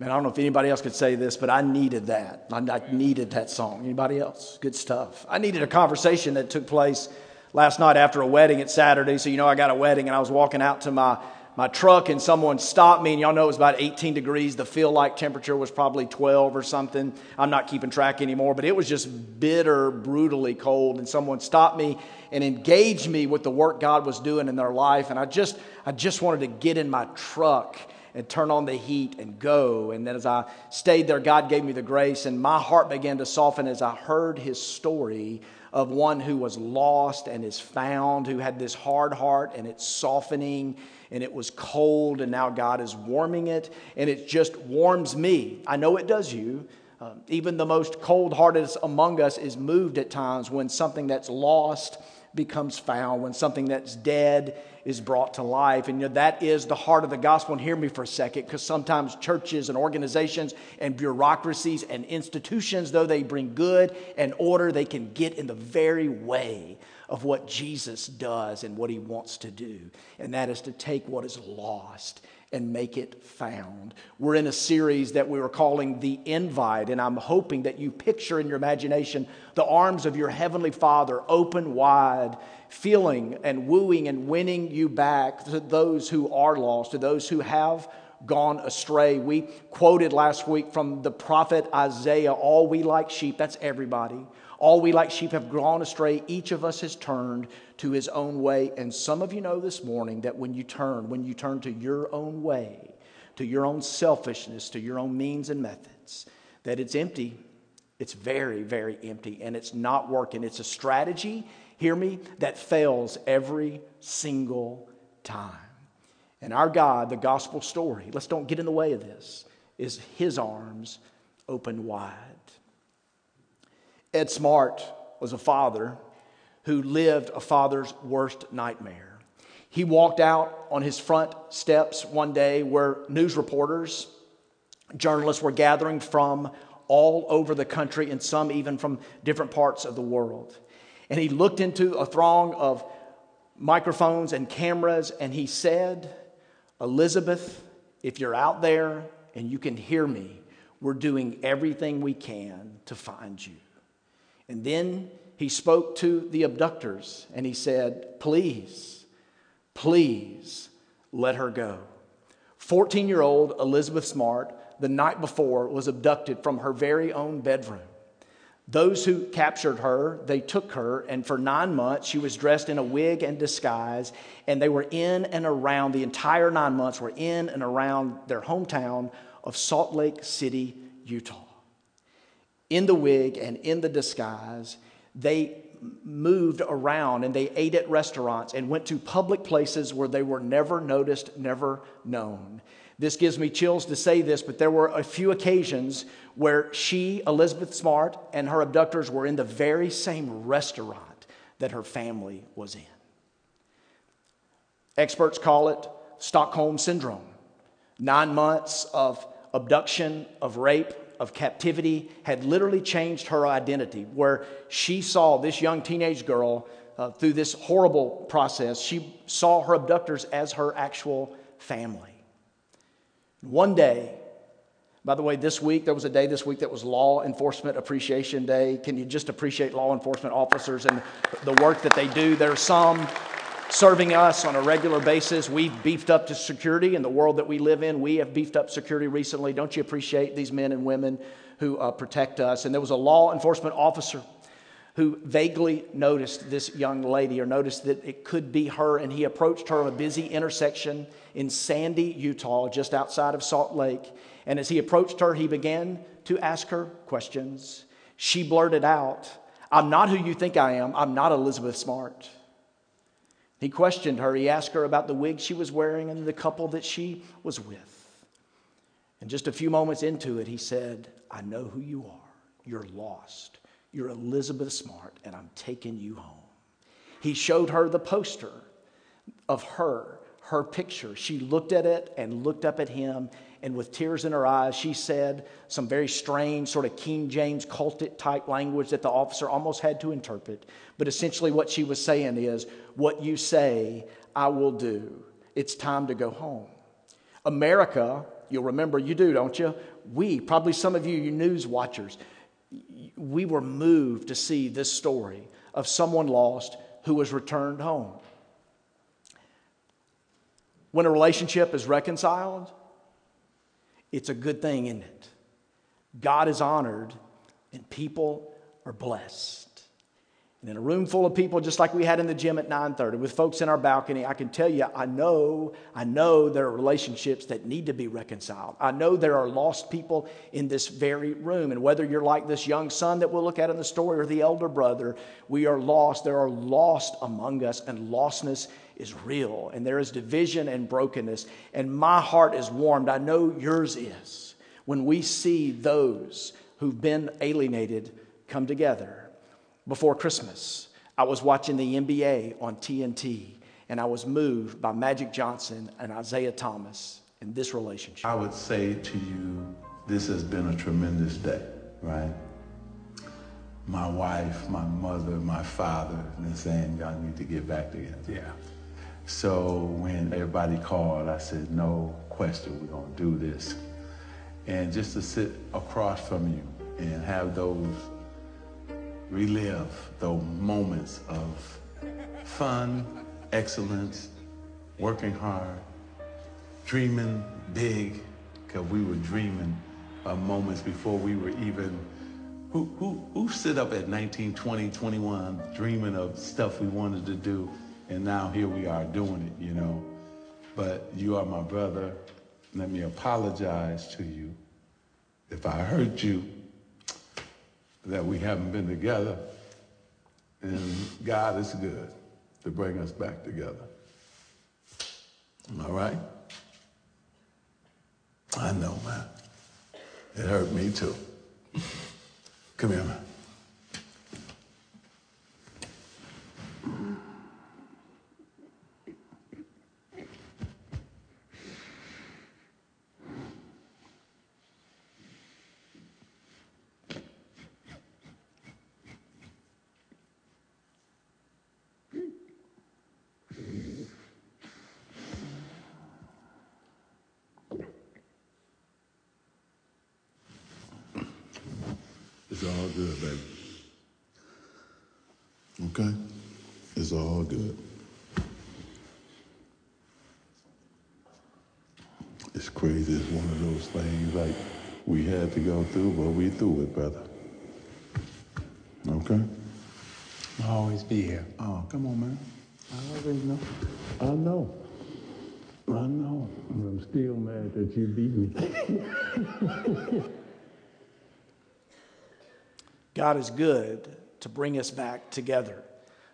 Man, I don't know if anybody else could say this, but I needed that. I, I needed that song. Anybody else? Good stuff. I needed a conversation that took place last night after a wedding. It's Saturday, so you know I got a wedding, and I was walking out to my my truck and someone stopped me and y'all know it was about 18 degrees the feel like temperature was probably 12 or something i'm not keeping track anymore but it was just bitter brutally cold and someone stopped me and engaged me with the work god was doing in their life and i just i just wanted to get in my truck and turn on the heat and go. And then as I stayed there, God gave me the grace, and my heart began to soften as I heard his story of one who was lost and is found, who had this hard heart and it's softening and it was cold, and now God is warming it, and it just warms me. I know it does you. Uh, even the most cold hearted among us is moved at times when something that's lost becomes found, when something that's dead is brought to life. And you know, that is the heart of the gospel. And hear me for a second, because sometimes churches and organizations and bureaucracies and institutions, though they bring good and order, they can get in the very way of what Jesus does and what he wants to do. And that is to take what is lost and make it found. We're in a series that we were calling The Invite, and I'm hoping that you picture in your imagination the arms of your Heavenly Father open wide, feeling and wooing and winning you back to those who are lost, to those who have gone astray. We quoted last week from the prophet Isaiah all we like sheep, that's everybody. All we like sheep have gone astray. Each of us has turned to his own way. And some of you know this morning that when you turn, when you turn to your own way, to your own selfishness, to your own means and methods, that it's empty. It's very, very empty and it's not working. It's a strategy, hear me, that fails every single time. And our God, the gospel story, let's don't get in the way of this, is his arms open wide. Ed Smart was a father who lived a father's worst nightmare. He walked out on his front steps one day where news reporters, journalists were gathering from all over the country and some even from different parts of the world. And he looked into a throng of microphones and cameras and he said, Elizabeth, if you're out there and you can hear me, we're doing everything we can to find you. And then he spoke to the abductors and he said, Please, please let her go. 14 year old Elizabeth Smart, the night before, was abducted from her very own bedroom. Those who captured her, they took her, and for nine months she was dressed in a wig and disguise, and they were in and around, the entire nine months were in and around their hometown of Salt Lake City, Utah in the wig and in the disguise, they moved around and they ate at restaurants and went to public places where they were never noticed, never known. This gives me chills to say this, but there were a few occasions where she, Elizabeth Smart, and her abductors were in the very same restaurant that her family was in. Experts call it Stockholm Syndrome. Nine months of abduction, of rape, of captivity had literally changed her identity, where she saw this young teenage girl uh, through this horrible process. She saw her abductors as her actual family. One day, by the way, this week, there was a day this week that was Law Enforcement Appreciation Day. Can you just appreciate law enforcement officers and the work that they do? There are some serving us on a regular basis. We've beefed up to security in the world that we live in. We have beefed up security recently. Don't you appreciate these men and women who uh, protect us? And there was a law enforcement officer who vaguely noticed this young lady or noticed that it could be her, and he approached her at a busy intersection in Sandy, Utah, just outside of Salt Lake. And as he approached her, he began to ask her questions. She blurted out, I'm not who you think I am. I'm not Elizabeth Smart. He questioned her. He asked her about the wig she was wearing and the couple that she was with. And just a few moments into it, he said, I know who you are. You're lost. You're Elizabeth Smart, and I'm taking you home. He showed her the poster of her, her picture. She looked at it and looked up at him, and with tears in her eyes, she said some very strange, sort of King James cultic type language that the officer almost had to interpret. But essentially, what she was saying is, What you say, I will do. It's time to go home. America You'll remember, you do, don't you? We, probably some of you, you news watchers, we were moved to see this story of someone lost who was returned home. When a relationship is reconciled, it's a good thing, isn't it? God is honored and people are blessed. And in a room full of people, just like we had in the gym at 9:30, with folks in our balcony, I can tell you, I know, I know there are relationships that need to be reconciled. I know there are lost people in this very room. And whether you're like this young son that we'll look at in the story or the elder brother, we are lost. There are lost among us, and lostness is real. And there is division and brokenness. And my heart is warmed. I know yours is when we see those who've been alienated come together before Christmas, I was watching the NBA on TNT, and I was moved by Magic Johnson and Isiah Thomas in this relationship. I would say to you, this has been a tremendous day, right? My wife, my mother, my father, been saying y'all need to get back together. Yeah. So when everybody called, I said, no question, we're gonna do this. And just to sit across from you and have those relive those moments of fun, excellence, working hard, dreaming big, because we were dreaming of moments before we were even. Who, who, who sit up at 19, 20, 21 dreaming of stuff we wanted to do, and now here we are doing it, you know? But you are my brother. Let me apologize to you if I hurt you that we haven't been together. And God is good to bring us back together. All right? I know, man. It hurt me too. Come here, man. All good, baby. Okay? It's all good. It's crazy. It's one of those things like we had to go through, but we through it, brother. Okay? I'll always be here. Oh, come on, man. I already know. I know. I know. I'm still mad that you beat me. God is good to bring us back together.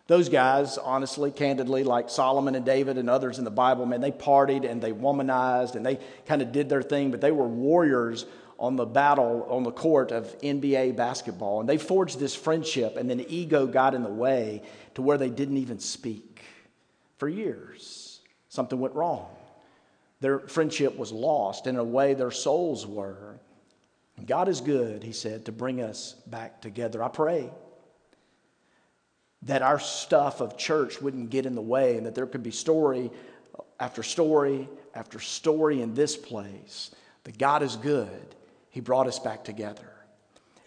Those guys, honestly, candidly, like Solomon and David and others in the Bible, man, they partied and they womanized and they kind of did their thing, but they were warriors on the battle, on the court of NBA basketball. And they forged this friendship, and then ego got in the way to where they didn't even speak for years. Something went wrong. Their friendship was lost. In a way, their souls were. God is good, he said, to bring us back together. I pray that our stuff of church wouldn't get in the way and that there could be story after story after story in this place that God is good. He brought us back together.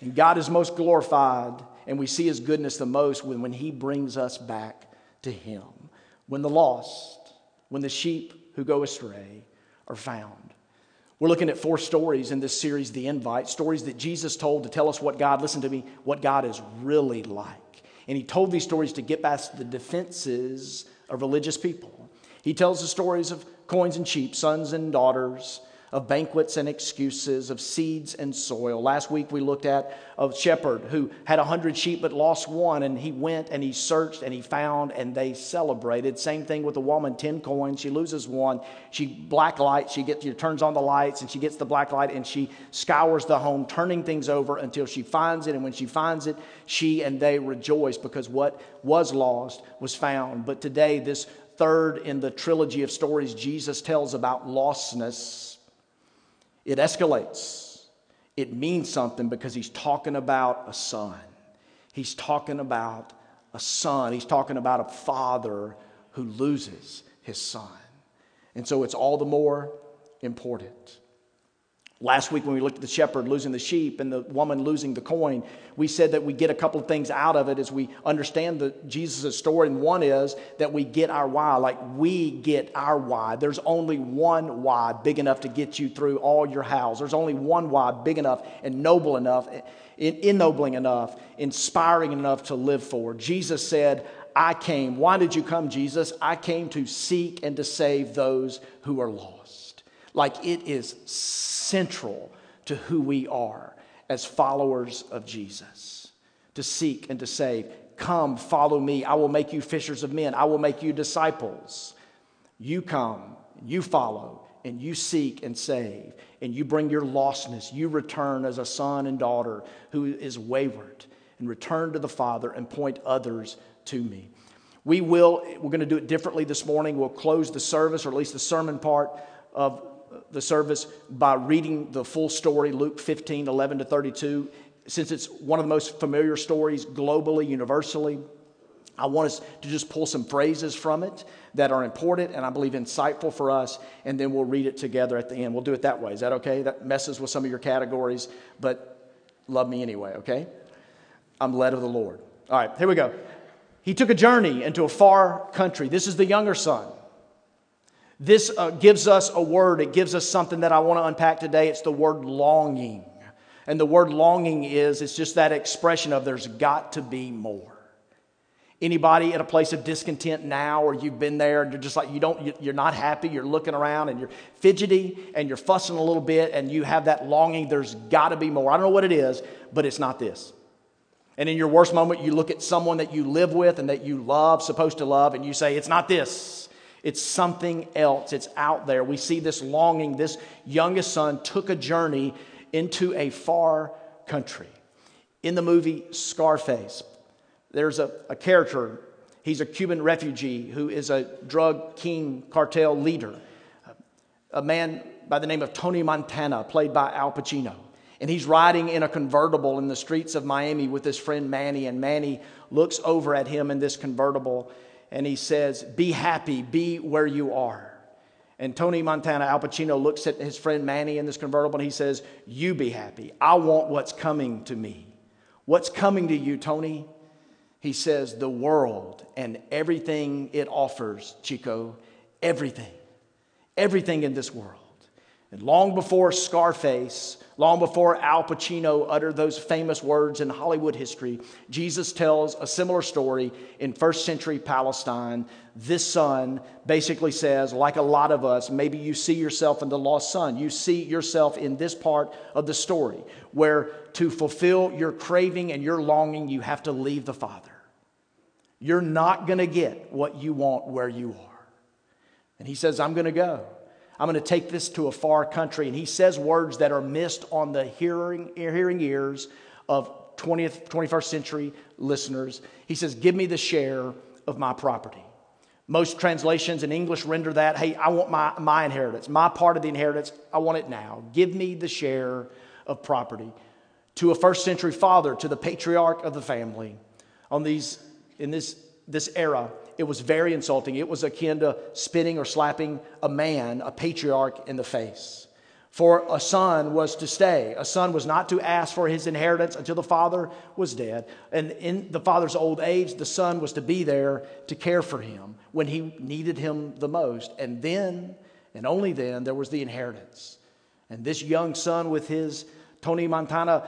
And God is most glorified, and we see his goodness the most when, when he brings us back to him. When the lost, when the sheep who go astray are found. We're looking at four stories in this series, The Invite, stories that Jesus told to tell us what God, listen to me, what God is really like. And he told these stories to get past the defenses of religious people. He tells the stories of coins and sheep, sons and daughters, of banquets and excuses, of seeds and soil. Last week we looked at a shepherd who had a hundred sheep but lost one, and he went and he searched and he found and they celebrated. Same thing with a woman, ten coins, she loses one. She black light, she gets she turns on the lights and she gets the black light and she scours the home, turning things over until she finds it. And when she finds it, she and they rejoice because what was lost was found. But today, this third in the trilogy of stories Jesus tells about lostness it escalates. It means something because he's talking about a son. He's talking about a son. He's talking about a father who loses his son. And so it's all the more important. Last week, when we looked at the shepherd losing the sheep and the woman losing the coin, we said that we get a couple of things out of it as we understand the Jesus' story. And one is that we get our why, like we get our why. There's only one why big enough to get you through all your house. There's only one why big enough and noble enough, ennobling enough, inspiring enough to live for. Jesus said, I came. Why did you come, Jesus? I came to seek and to save those who are lost. Like it is central to who we are as followers of Jesus to seek and to save. Come, follow me. I will make you fishers of men. I will make you disciples. You come, you follow, and you seek and save, and you bring your lostness. You return as a son and daughter who is wayward, and return to the Father and point others to me. We will, we're going to do it differently this morning. We'll close the service, or at least the sermon part of the service by reading the full story, Luke 15, 11 to 32. Since it's one of the most familiar stories globally, universally, I want us to just pull some phrases from it that are important and I believe insightful for us, and then we'll read it together at the end. We'll do it that way. Is that okay? That messes with some of your categories, but love me anyway, okay? I'm led of the Lord. All right, here we go. He took a journey into a far country. This is the younger son. This uh, gives us a word, it gives us something that I want to unpack today. It's the word longing. And the word longing is it's just that expression of there's got to be more. Anybody at a place of discontent now, or you've been there, and you're just like you don't, you're not happy. You're looking around and you're fidgety and you're fussing a little bit, and you have that longing. There's got to be more. I don't know what it is, but it's not this. And in your worst moment, you look at someone that you live with and that you love, supposed to love, and you say, "It's not this." It's something else. It's out there. We see this longing. This youngest son took a journey into a far country. In the movie Scarface, there's a, a character. He's a Cuban refugee who is a drug king cartel leader, a man by the name of Tony Montana, played by Al Pacino. And he's riding in a convertible in the streets of Miami with his friend Manny. And Manny looks over at him in this convertible and he says, Be happy, be where you are. And Tony Montana, Al Pacino, looks at his friend Manny in this convertible and he says, You be happy. I want what's coming to me. What's coming to you, Tony? He says, The world and everything it offers, Chico, everything. Everything in this world. And long before Scarface, long before Al Pacino uttered those famous words in Hollywood history, Jesus tells a similar story in first century Palestine. This son basically says, like a lot of us, maybe you see yourself in the lost son. You see yourself in this part of the story where to fulfill your craving and your longing, you have to leave the Father. You're not going to get what you want where you are. And he says, I'm going to go. I'm going to take this to a far country. And he says words that are missed on the hearing, hearing ears of 20th, 21st century listeners. He says, Give me the share of my property. Most translations in English render that, hey, I want my, my inheritance, my part of the inheritance, I want it now. Give me the share of property. To a first century father, to the patriarch of the family, on these, in this, this era, it was very insulting. It was akin to spitting or slapping a man, a patriarch, in the face. For a son was to stay. A son was not to ask for his inheritance until the father was dead. And in the father's old age, the son was to be there to care for him when he needed him the most. And then, and only then, there was the inheritance. And this young son, with his Tony Montana,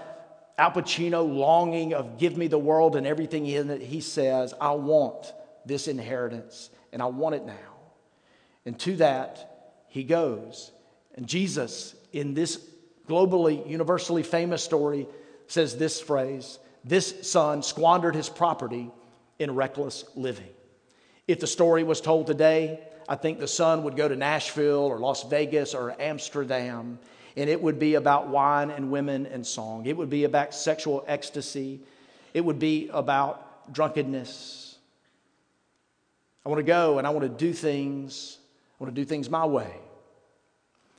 Al Pacino longing of give me the world and everything in it, he says, I want this inheritance, and I want it now. And to that, he goes. And Jesus, in this globally, universally famous story, says this phrase This son squandered his property in reckless living. If the story was told today, I think the son would go to Nashville or Las Vegas or Amsterdam, and it would be about wine and women and song. It would be about sexual ecstasy. It would be about drunkenness. I want to go and I want to do things. I want to do things my way.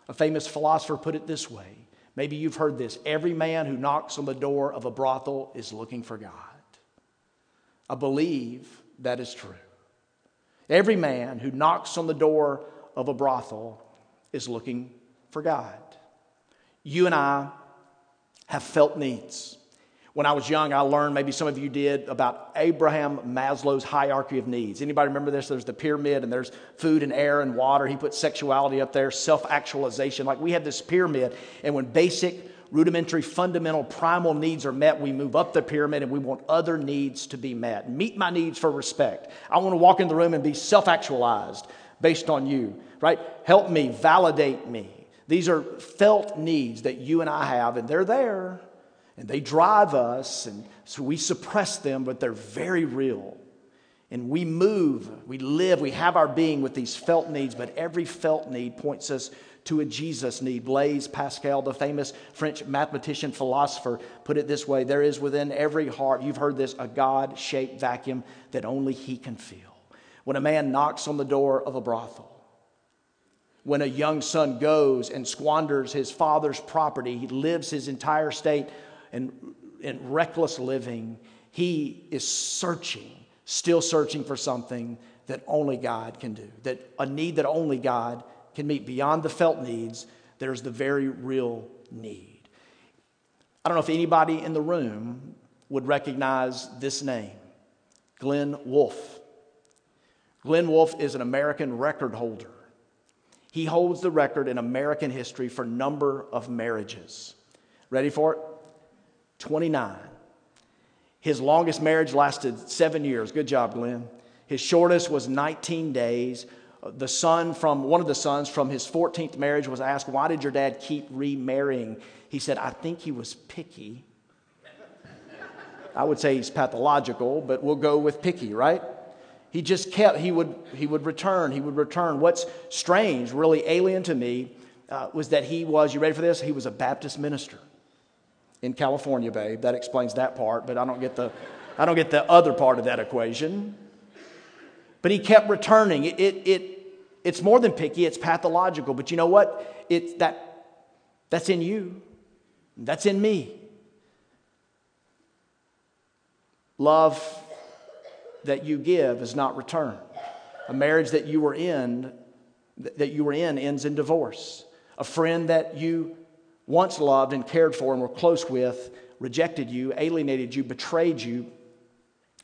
A famous philosopher put it this way. Maybe you've heard this. Every man who knocks on the door of a brothel is looking for God. I believe that is true. Every man who knocks on the door of a brothel is looking for God. You and I have felt needs. When I was young, I learned, maybe some of you did, about Abraham Maslow's hierarchy of needs. Anybody remember this? There's the pyramid, and there's food and air and water. He put sexuality up there, self actualization. Like we have this pyramid, and when basic, rudimentary, fundamental, primal needs are met, we move up the pyramid and we want other needs to be met. Meet my needs for respect. I want to walk in the room and be self actualized based on you, right? Help me, validate me. These are felt needs that you and I have, and they're there and they drive us, and so we suppress them, but they're very real. And we move, we live, we have our being with these felt needs, but every felt need points us to a Jesus need. Blaise Pascal, the famous French mathematician philosopher, put it this way there is within every heart, you've heard this, a God shaped vacuum that only He can fill. When a man knocks on the door of a brothel, when a young son goes and squanders his father's property, he lives his entire state and, and reckless living, he is searching, still searching for something that only God can do, that a need that only God can meet. Beyond the felt needs, there's the very real need. I don't know if anybody in the room would recognize this name Glynn Wolfe. Glynn Wolfe is an American record holder. He holds the record in American history for number of marriages. Ready for it? 29. His longest marriage lasted seven years. Good job, Glynn. His shortest was 19 days. The son from one of the sons from his 14th marriage was asked, Why did your dad keep remarrying? He said, I think he was picky. I would say he's pathological, but we'll go with picky, right? He just kept, he would, he would return, he would return. What's strange, really alien to me, uh, was that he was, you ready for this? He was a Baptist minister in California, babe. That explains that part, but I don't get the, I don't get the other part of that equation. But he kept returning. It, it, it, it's more than picky, it's pathological. But you know what? It's that, that's in you, that's in me. Love that you give is not returned. A marriage that you were in that you were in ends in divorce. A friend that you once loved and cared for and were close with rejected you, alienated you, betrayed you,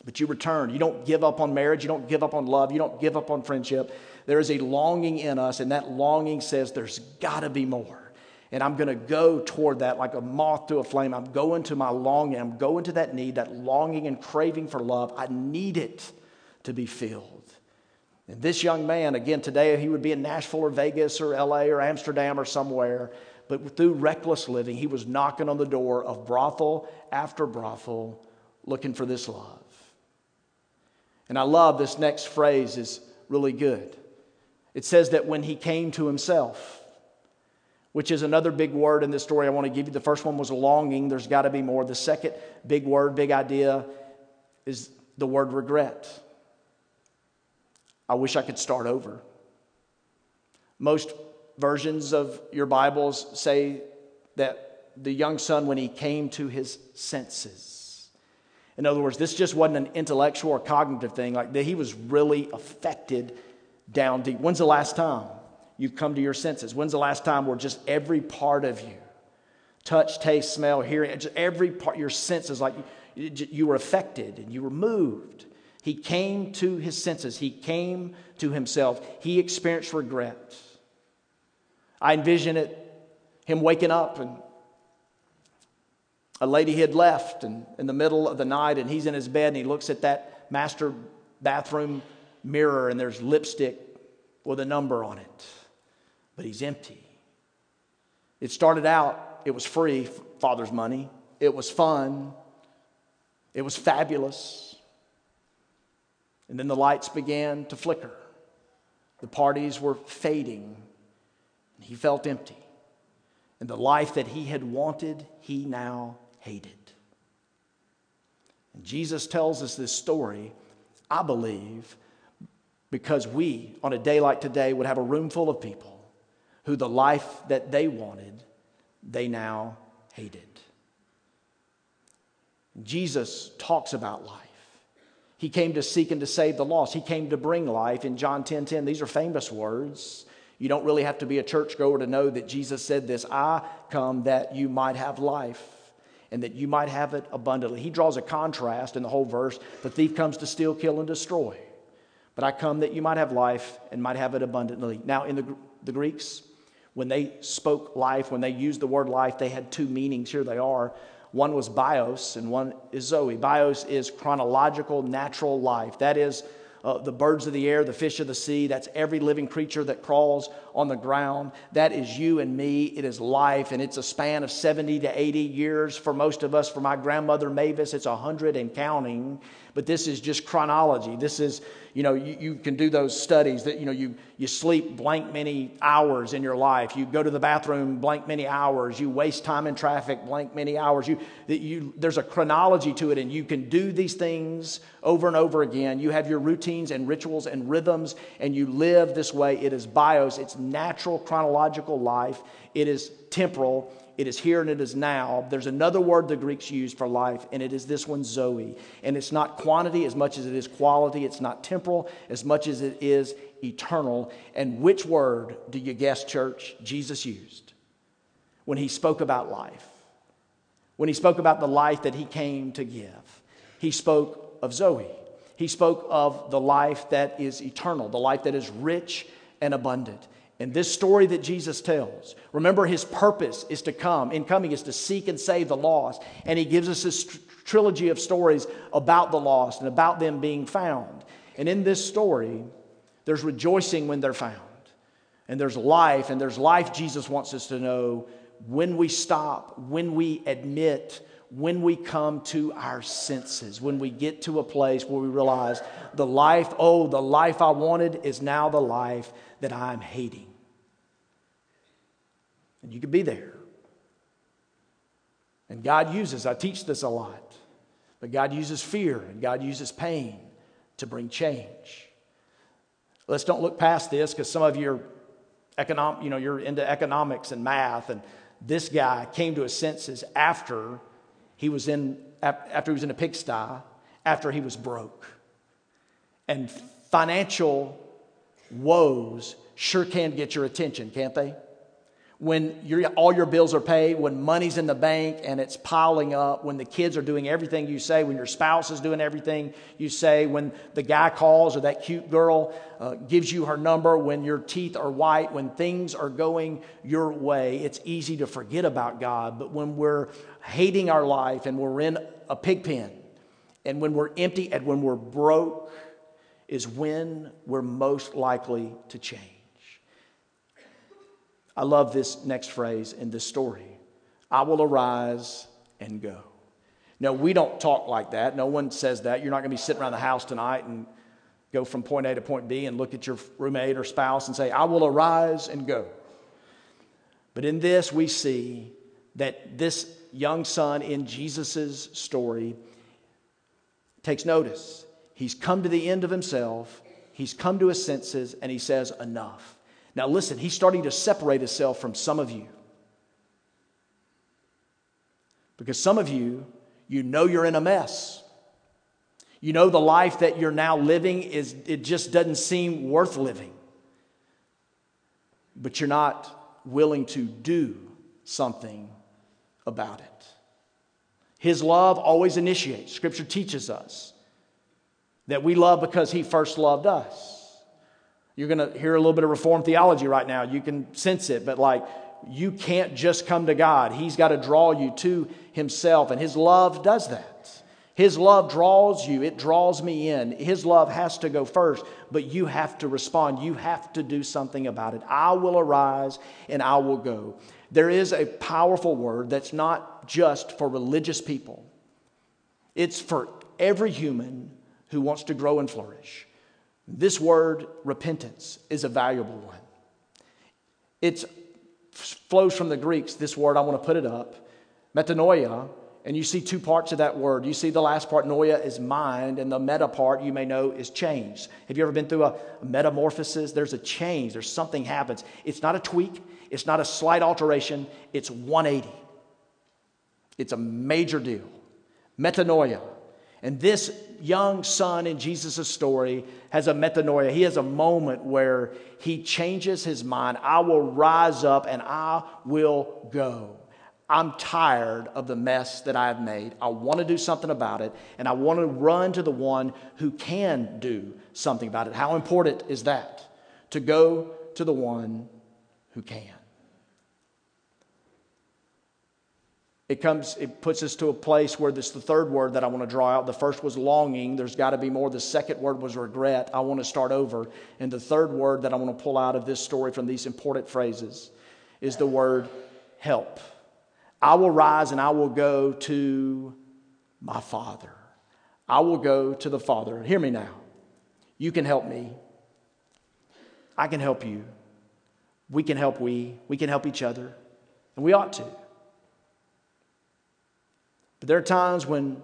but you returned. You don't give up on marriage, you don't give up on love, you don't give up on friendship. There is a longing in us, and that longing says there's got to be more. And I'm going to go toward that like a moth to a flame. I'm going to my longing. I'm going to that need, that longing and craving for love. I need it to be filled. And this young man, again, today he would be in Nashville or Vegas or LA or Amsterdam or somewhere but through reckless living, he was knocking on the door of brothel after brothel looking for this love. And I love this next phrase is really good. It says that when he came to himself, which is another big word in this story I want to give you. The first one was longing, there's got to be more. The second big word, big idea is the word regret. I wish I could start over. Most versions of your Bibles say that the young son, when he came to his senses, in other words, this just wasn't an intellectual or cognitive thing, like that he was really affected down deep. When's the last time you've come to your senses? When's the last time where just every part of you, touch, taste, smell, hearing, just every part, your senses, like you were affected and you were moved? He came to his senses. He came to himself. He experienced regret. I envision it, him waking up and a lady had left and in the middle of the night and he's in his bed and he looks at that master bathroom mirror and there's lipstick with a number on it but he's empty. It started out it was free father's money. It was fun. It was fabulous. And then the lights began to flicker. The parties were fading he felt empty. And the life that he had wanted, he now hated. And Jesus tells us this story, I believe, because we, on a day like today, would have a room full of people who the life that they wanted, they now hated. Jesus talks about life. He came to seek and to save the lost. He came to bring life in John 10 10. These are famous words. You don't really have to be a churchgoer to know that Jesus said this I come that you might have life and that you might have it abundantly. He draws a contrast in the whole verse. The thief comes to steal, kill, and destroy. But I come that you might have life and might have it abundantly. Now, in the, the Greeks, when they spoke life, when they used the word life, they had two meanings. Here they are. One was bios and one is zoe. Bios is chronological, natural life. That is uh, the birds of the air, the fish of the sea. That's every living creature that crawls on the ground. That is you and me. It is life, and it's a span of 70 to 80 years for most of us. For my grandmother Mavis, it's 100 and counting. But this is just chronology. This is you know, you, you can do those studies that, you know, you, you sleep blank many hours in your life. You go to the bathroom blank many hours. You waste time in traffic blank many hours. You, you, there's a chronology to it, and you can do these things over and over again. You have your routines and rituals and rhythms, and you live this way. It is bios, it's natural chronological life, it is temporal, it is here and it is now. There's another word the Greeks use for life, and it is this one, Zoe. And it's not quantity as much as it is quality. It's not temporal as much as it is eternal. And which word do you guess, church, Jesus used when he spoke about life? When he spoke about the life that he came to give, he spoke of Zoe. He spoke of the life that is eternal, the life that is rich and abundant. And this story that Jesus tells, remember his purpose is to come, in coming is to seek and save the lost. And he gives us this tr- trilogy of stories about the lost and about them being found. And in this story, there's rejoicing when they're found. And there's life, and there's life Jesus wants us to know when we stop, when we admit, when we come to our senses, when we get to a place where we realize the life, oh, the life I wanted is now the life that I'm hating. And you could be there. And God uses, I teach this a lot, but God uses fear and God uses pain to bring change. Let's don't look past this because some of you are economic, you know, you're into economics and math, and this guy came to his senses after he was in after he was in a pigsty, after he was broke. And financial woes sure can get your attention, can't they? When all your bills are paid, when money's in the bank and it's piling up, when the kids are doing everything you say, when your spouse is doing everything you say, when the guy calls or that cute girl uh, gives you her number, when your teeth are white, when things are going your way, it's easy to forget about God. But when we're hating our life and we're in a pig pen, and when we're empty and when we're broke, is when we're most likely to change. I love this next phrase in this story I will arise and go. No, we don't talk like that. No one says that. You're not going to be sitting around the house tonight and go from point A to point B and look at your roommate or spouse and say, I will arise and go. But in this, we see that this young son in Jesus' story takes notice. He's come to the end of himself, he's come to his senses, and he says, Enough. Now, listen, he's starting to separate himself from some of you. Because some of you, you know you're in a mess. You know the life that you're now living is it just doesn't seem worth living. But you're not willing to do something about it. His love always initiates. Scripture teaches us that we love because he first loved us. You're going to hear a little bit of Reformed theology right now. You can sense it, but like, you can't just come to God. He's got to draw you to Himself, and His love does that. His love draws you, it draws me in. His love has to go first, but you have to respond. You have to do something about it. I will arise and I will go. There is a powerful word that's not just for religious people, it's for every human who wants to grow and flourish. This word, repentance, is a valuable one. It flows from the Greeks, this word, I want to put it up, metanoia, and you see two parts of that word. You see the last part, noia, is mind, and the meta part, you may know, is change. Have you ever been through a metamorphosis? There's a change, there's something happens. It's not a tweak, it's not a slight alteration, it's 180. It's a major deal. Metanoia. And this young son in Jesus' story has a metanoia. He has a moment where he changes his mind. I will rise up and I will go. I'm tired of the mess that I've made. I want to do something about it, and I want to run to the one who can do something about it. How important is that? To go to the one who can. It comes, it puts us to a place where this the third word that I want to draw out. The first was longing. There's got to be more. The second word was regret. I want to start over. And the third word that I want to pull out of this story from these important phrases is the word help. I will rise and I will go to my Father. I will go to the Father. Hear me now. You can help me. I can help you. We can help we. We can help each other. And we ought to. But there are times when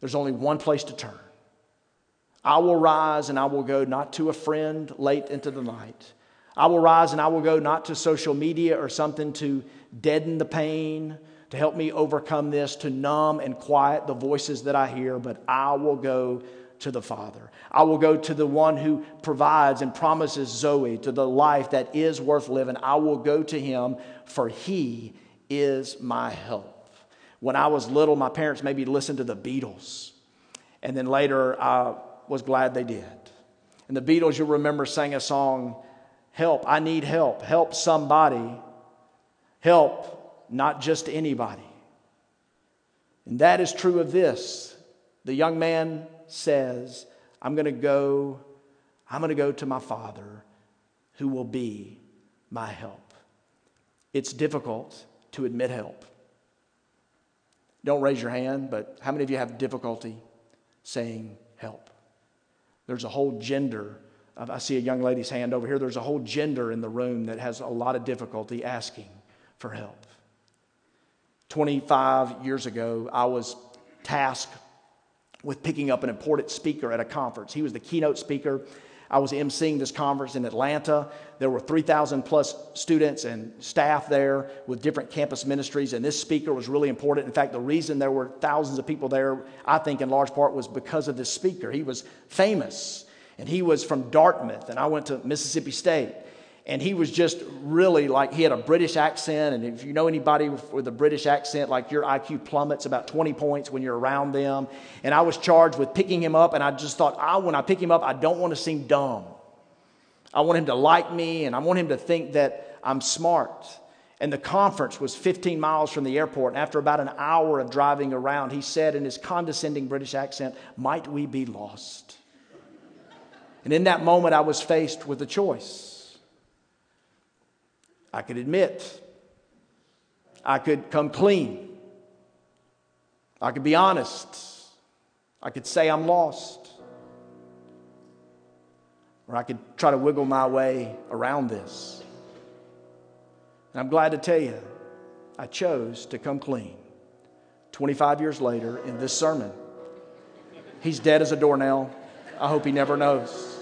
there's only one place to turn. I will rise and I will go not to a friend late into the night. I will rise and I will go not to social media or something to deaden the pain, to help me overcome this, to numb and quiet the voices that I hear, but I will go to the Father. I will go to the one who provides and promises Zoe to the life that is worth living. I will go to him, for he is my help. When I was little, my parents maybe listened to the Beatles. And then later, I was glad they did. And the Beatles, you'll remember, sang a song, Help, I need help. Help somebody. Help, not just anybody. And that is true of this. The young man says, I'm going to go, I'm going to go to my father who will be my help. It's difficult to admit help. Don't raise your hand, but how many of you have difficulty saying help? There's a whole gender. I see a young lady's hand over here. There's a whole gender in the room that has a lot of difficulty asking for help. 25 years ago, I was tasked with picking up an important speaker at a conference. He was the keynote speaker I was emceeing this conference in Atlanta. There were 3,000 plus students and staff there with different campus ministries, and this speaker was really important. In fact, the reason there were thousands of people there, I think in large part, was because of this speaker. He was famous, and he was from Dartmouth, and I went to Mississippi State and he was just really like he had a British accent. And if you know anybody with a British accent, like your IQ plummets about 20 points when you're around them. And I was charged with picking him up, and I just thought, I, when I pick him up, I don't want to seem dumb. I want him to like me, and I want him to think that I'm smart. And the conference was 15 miles from the airport. And after about an hour of driving around, he said in his condescending British accent, Might we be lost? And in that moment, I was faced with a choice. I could admit. I could come clean. I could be honest. I could say I'm lost. Or I could try to wiggle my way around this. And I'm glad to tell you, I chose to come clean. 25 years later, in this sermon, he's dead as a doornail. I hope he never knows.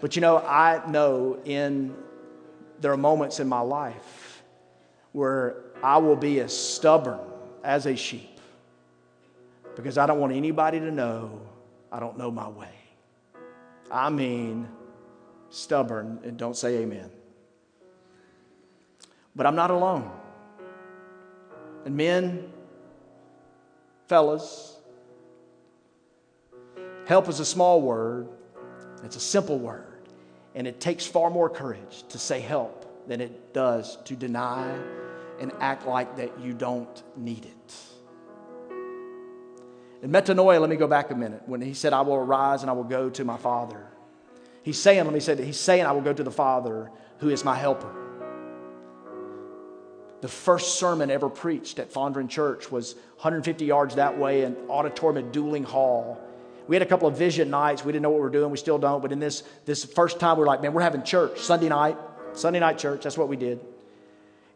But you know, I know in there are moments in my life where I will be as stubborn as a sheep because I don't want anybody to know I don't know my way. I mean, stubborn, and don't say amen. But I'm not alone. And men, fellas, help is a small word, it's a simple word. And it takes far more courage to say help than it does to deny and act like that you don't need it. In metanoia, let me go back a minute. When he said, I will arise and I will go to my Father, he's saying, let me say that, he's saying, I will go to the Father who is my helper. The first sermon ever preached at Fondren Church was 150 yards that way in auditorium at Duling Hall we had a couple of vision nights. We didn't know what we were doing. We still don't. But in this, this first time, we're like, man, we're having church Sunday night, Sunday night church. That's what we did.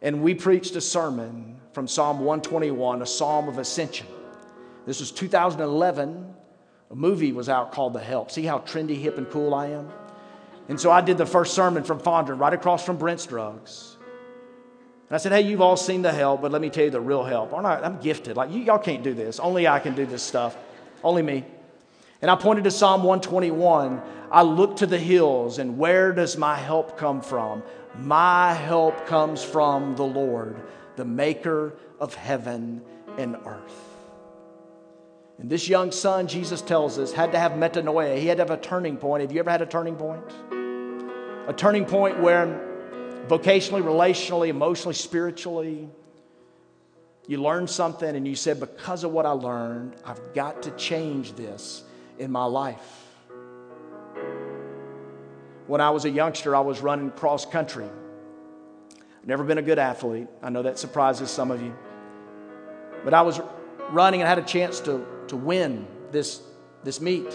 And we preached a sermon from Psalm 121, a psalm of ascension. This was 2011. A movie was out called The Help. See how trendy, hip, and cool I am? And so I did the first sermon from Fondren, right across from Brent's Drugs. And I said, hey, you've all seen The Help, but let me tell you the real help. I'm, not, I'm gifted. Like, you, y'all can't do this. Only I can do this stuff. Only me. And I pointed to Psalm 121. I look to the hills, and where does my help come from? My help comes from the Lord, the maker of heaven and earth. And this young son, Jesus tells us, had to have metanoia. He had to have a turning point. Have you ever had a turning point? A turning point where vocationally, relationally, emotionally, spiritually, you learned something and you said, Because of what I learned, I've got to change this in my life. When I was a youngster, I was running cross country. Never been a good athlete. I know that surprises some of you. But I was running and had a chance to, to win this, this meet.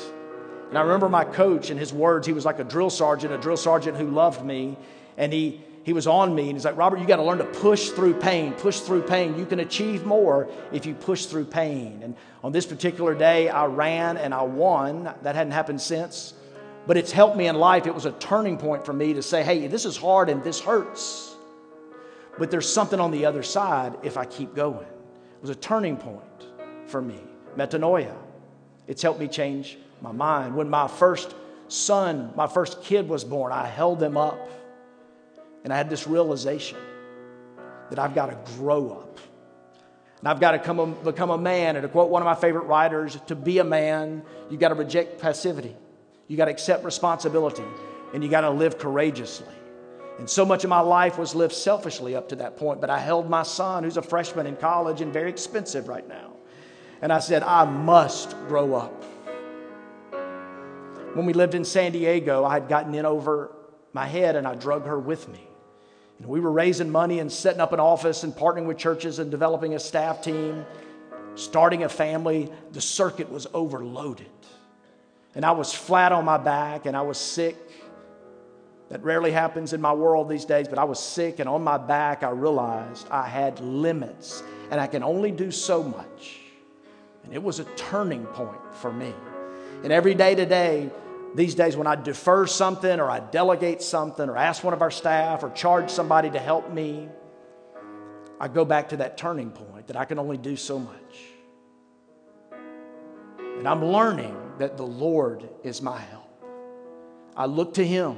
And I remember my coach and his words. He was like a drill sergeant, a drill sergeant who loved me. And he, he was on me and he's like, Robert, you got to learn to push through pain, push through pain. You can achieve more if you push through pain. And on this particular day, I ran and I won. That hadn't happened since. But it's helped me in life. It was a turning point for me to say, hey, this is hard and this hurts. But there's something on the other side if I keep going. It was a turning point for me. Metanoia. It's helped me change my mind. When my first son, my first kid was born, I held them up and I had this realization that I've got to grow up. And I've got to come, become a man. And to quote one of my favorite writers, to be a man, you've got to reject passivity. You've got to accept responsibility. And you got to live courageously. And so much of my life was lived selfishly up to that point. But I held my son, who's a freshman in college and very expensive right now. And I said, I must grow up. When we lived in San Diego, I had gotten in over my head and I drug her with me. And we were raising money and setting up an office and partnering with churches and developing a staff team, starting a family. The circuit was overloaded. And I was flat on my back and I was sick. That rarely happens in my world these days, but I was sick and on my back I realized I had limits and I can only do so much. And it was a turning point for me. And every day today, these days when I defer something or I delegate something or ask one of our staff or charge somebody to help me, I go back to that turning point that I can only do so much. And I'm learning that the Lord is my help. I look to Him.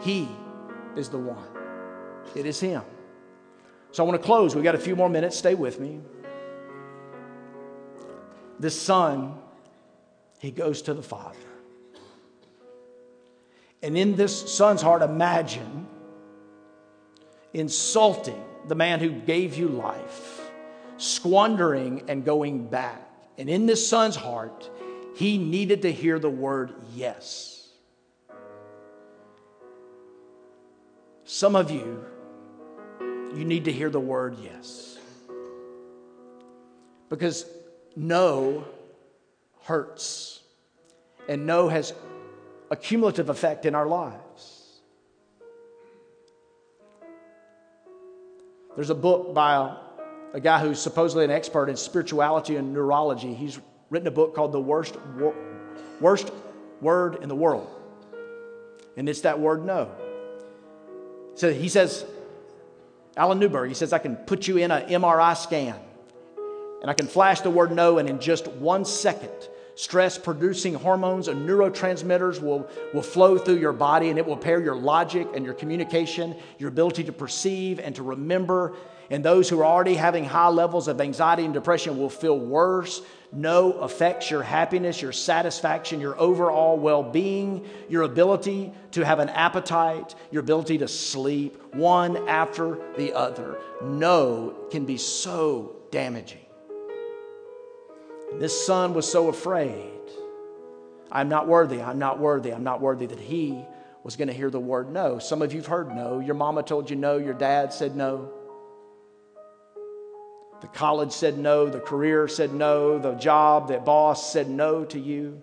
He is the one. It is Him. So I want to close. We've got a few more minutes. Stay with me. This son, he goes to the Father. And in this son's heart, imagine insulting the man who gave you life, squandering and going back. And in this son's heart, he needed to hear the word yes. Some of you, you need to hear the word yes. Because no hurts, and no has a cumulative effect in our lives. There's a book by a, guy who's supposedly an expert in spirituality and neurology. He's written a book called The Worst, Wor- Worst Word in the World. And it's that word no. So he says, Alan Newberg, he says, I can put you in an MRI scan and I can flash the word no, and in just one second, stress producing hormones and neurotransmitters will, will flow through your body and it will impair your logic and your communication, your ability to perceive and to remember. And those who are already having high levels of anxiety and depression will feel worse. No affects your happiness, your satisfaction, your overall well being, your ability to have an appetite, your ability to sleep, one after the other. No can be so damaging. This son was so afraid. I'm not worthy, I'm not worthy, I'm not worthy that he was going to hear the word no. Some of you've heard no. Your mama told you no, your dad said no. The college said no, the career said no, the job, the boss said no to you.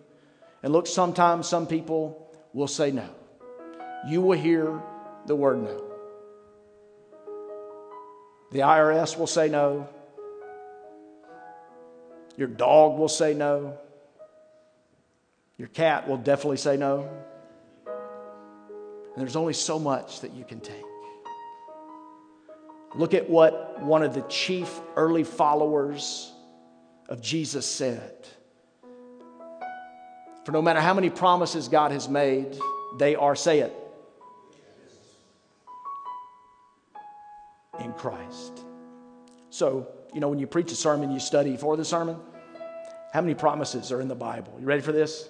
And look, sometimes some people will say no. You will hear the word no. The IRS will say no. Your dog will say no. Your cat will definitely say no. And there's only so much that you can take. Look at what one of the chief early followers of Jesus said For no matter how many promises God has made, they are, say it, in Christ. So, you know, when you preach a sermon, you study for the sermon. How many promises are in the Bible? You ready for this?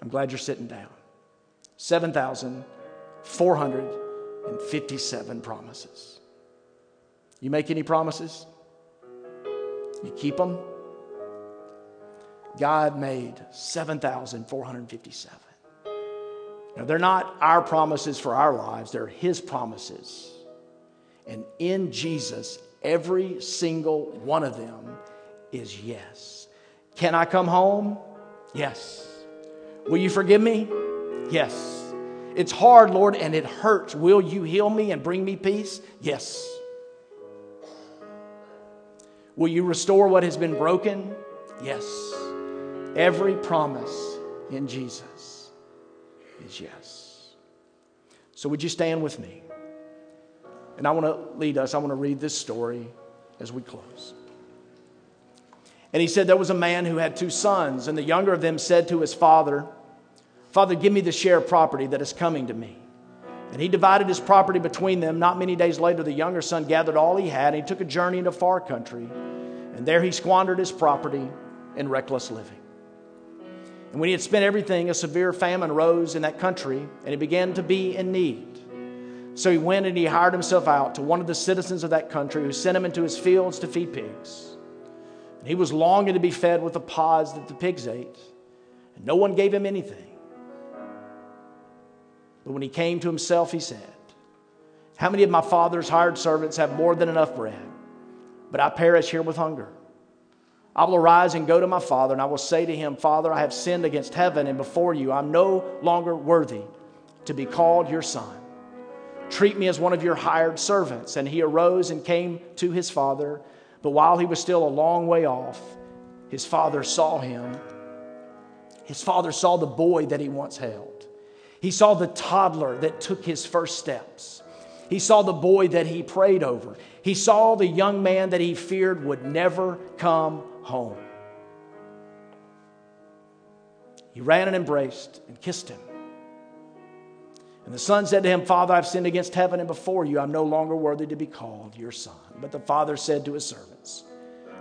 I'm glad you're sitting down. 7,457 promises. You make any promises? You keep them? God made 7,457. Now, they're not our promises for our lives, they're His promises. And in Jesus, every single one of them is yes. Can I come home? Yes. Will you forgive me? Yes. It's hard, Lord, and it hurts. Will you heal me and bring me peace? Yes. Will you restore what has been broken? Yes. Every promise in Jesus is yes. So, would you stand with me? And I want to lead us, I want to read this story as we close. And he said, There was a man who had two sons, and the younger of them said to his father, Father, give me the share of property that is coming to me. And he divided his property between them. Not many days later, the younger son gathered all he had, and he took a journey into a far country. And there he squandered his property in reckless living. And when he had spent everything, a severe famine rose in that country, and he began to be in need. So he went and he hired himself out to one of the citizens of that country who sent him into his fields to feed pigs. And he was longing to be fed with the pods that the pigs ate, and no one gave him anything. But when he came to himself, he said, How many of my father's hired servants have more than enough bread? But I perish here with hunger. I will arise and go to my father, and I will say to him, Father, I have sinned against heaven and before you. I'm no longer worthy to be called your son. Treat me as one of your hired servants. And he arose and came to his father. But while he was still a long way off, his father saw him. His father saw the boy that he once held. He saw the toddler that took his first steps. He saw the boy that he prayed over. He saw the young man that he feared would never come home. He ran and embraced and kissed him. And the son said to him, Father, I've sinned against heaven and before you. I'm no longer worthy to be called your son. But the father said to his servants,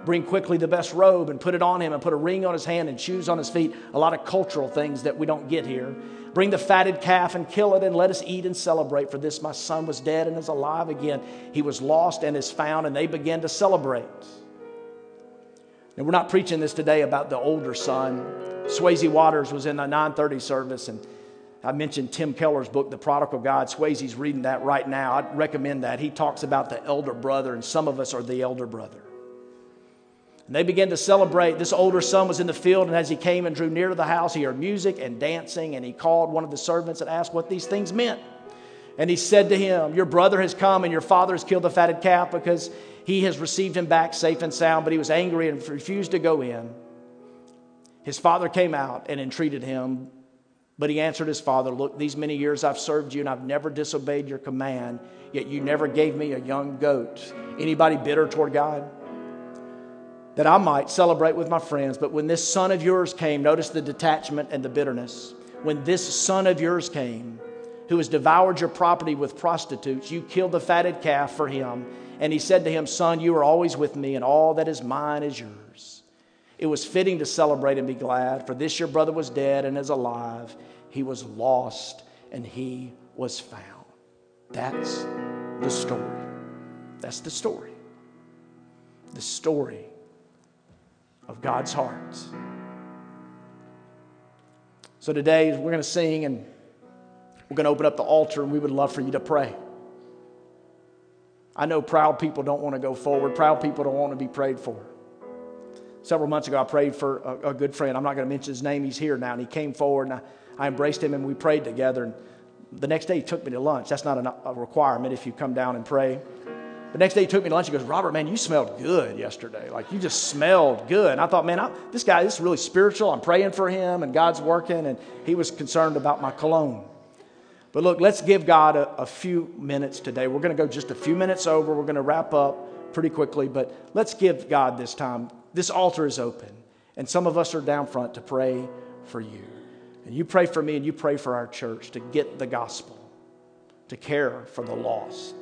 Bring quickly the best robe and put it on him, and put a ring on his hand and shoes on his feet. A lot of cultural things that we don't get here. Bring the fatted calf and kill it, and let us eat and celebrate. For this my son was dead and is alive again. He was lost and is found, and they began to celebrate. And we're not preaching this today about the older son. Swayze Waters was in the 930 service, and I mentioned Tim Keller's book, The Prodigal God. Swayze's reading that right now. I'd recommend that. He talks about the elder brother, and some of us are the elder brother. And they began to celebrate. This older son was in the field, and as he came and drew near to the house, he heard music and dancing, and he called one of the servants and asked what these things meant. And he said to him, Your brother has come, and your father has killed the fatted calf because he has received him back safe and sound, but he was angry and refused to go in. His father came out and entreated him, but he answered his father, Look, these many years I've served you and I've never disobeyed your command, yet you never gave me a young goat. Anybody bitter toward God? That I might celebrate with my friends. But when this son of yours came, notice the detachment and the bitterness. When this son of yours came, who has devoured your property with prostitutes, you killed the fatted calf for him and he said to him, Son, you are always with me, and all that is mine is yours. It was fitting to celebrate and be glad, for this your brother was dead and is alive. He was lost and he was found. That's the story. That's the story. The story of God's heart. So today we're going to sing and we're going to open up the altar, and we would love for you to pray. I know proud people don't want to go forward, proud people don't want to be prayed for. Several months ago, I prayed for a, a good friend. I'm not going to mention his name, he's here now. And he came forward, and I, I embraced him, and we prayed together. And the next day, he took me to lunch. That's not a, a requirement if you come down and pray. The next day, he took me to lunch. He goes, Robert, man, you smelled good yesterday. Like, you just smelled good. And I thought, man, I, this guy this is really spiritual. I'm praying for him, and God's working. And he was concerned about my cologne. But look, let's give God a, a few minutes today. We're going to go just a few minutes over. We're going to wrap up pretty quickly, but let's give God this time. This altar is open, and some of us are down front to pray for you. And you pray for me and you pray for our church to get the gospel, to care for the lost.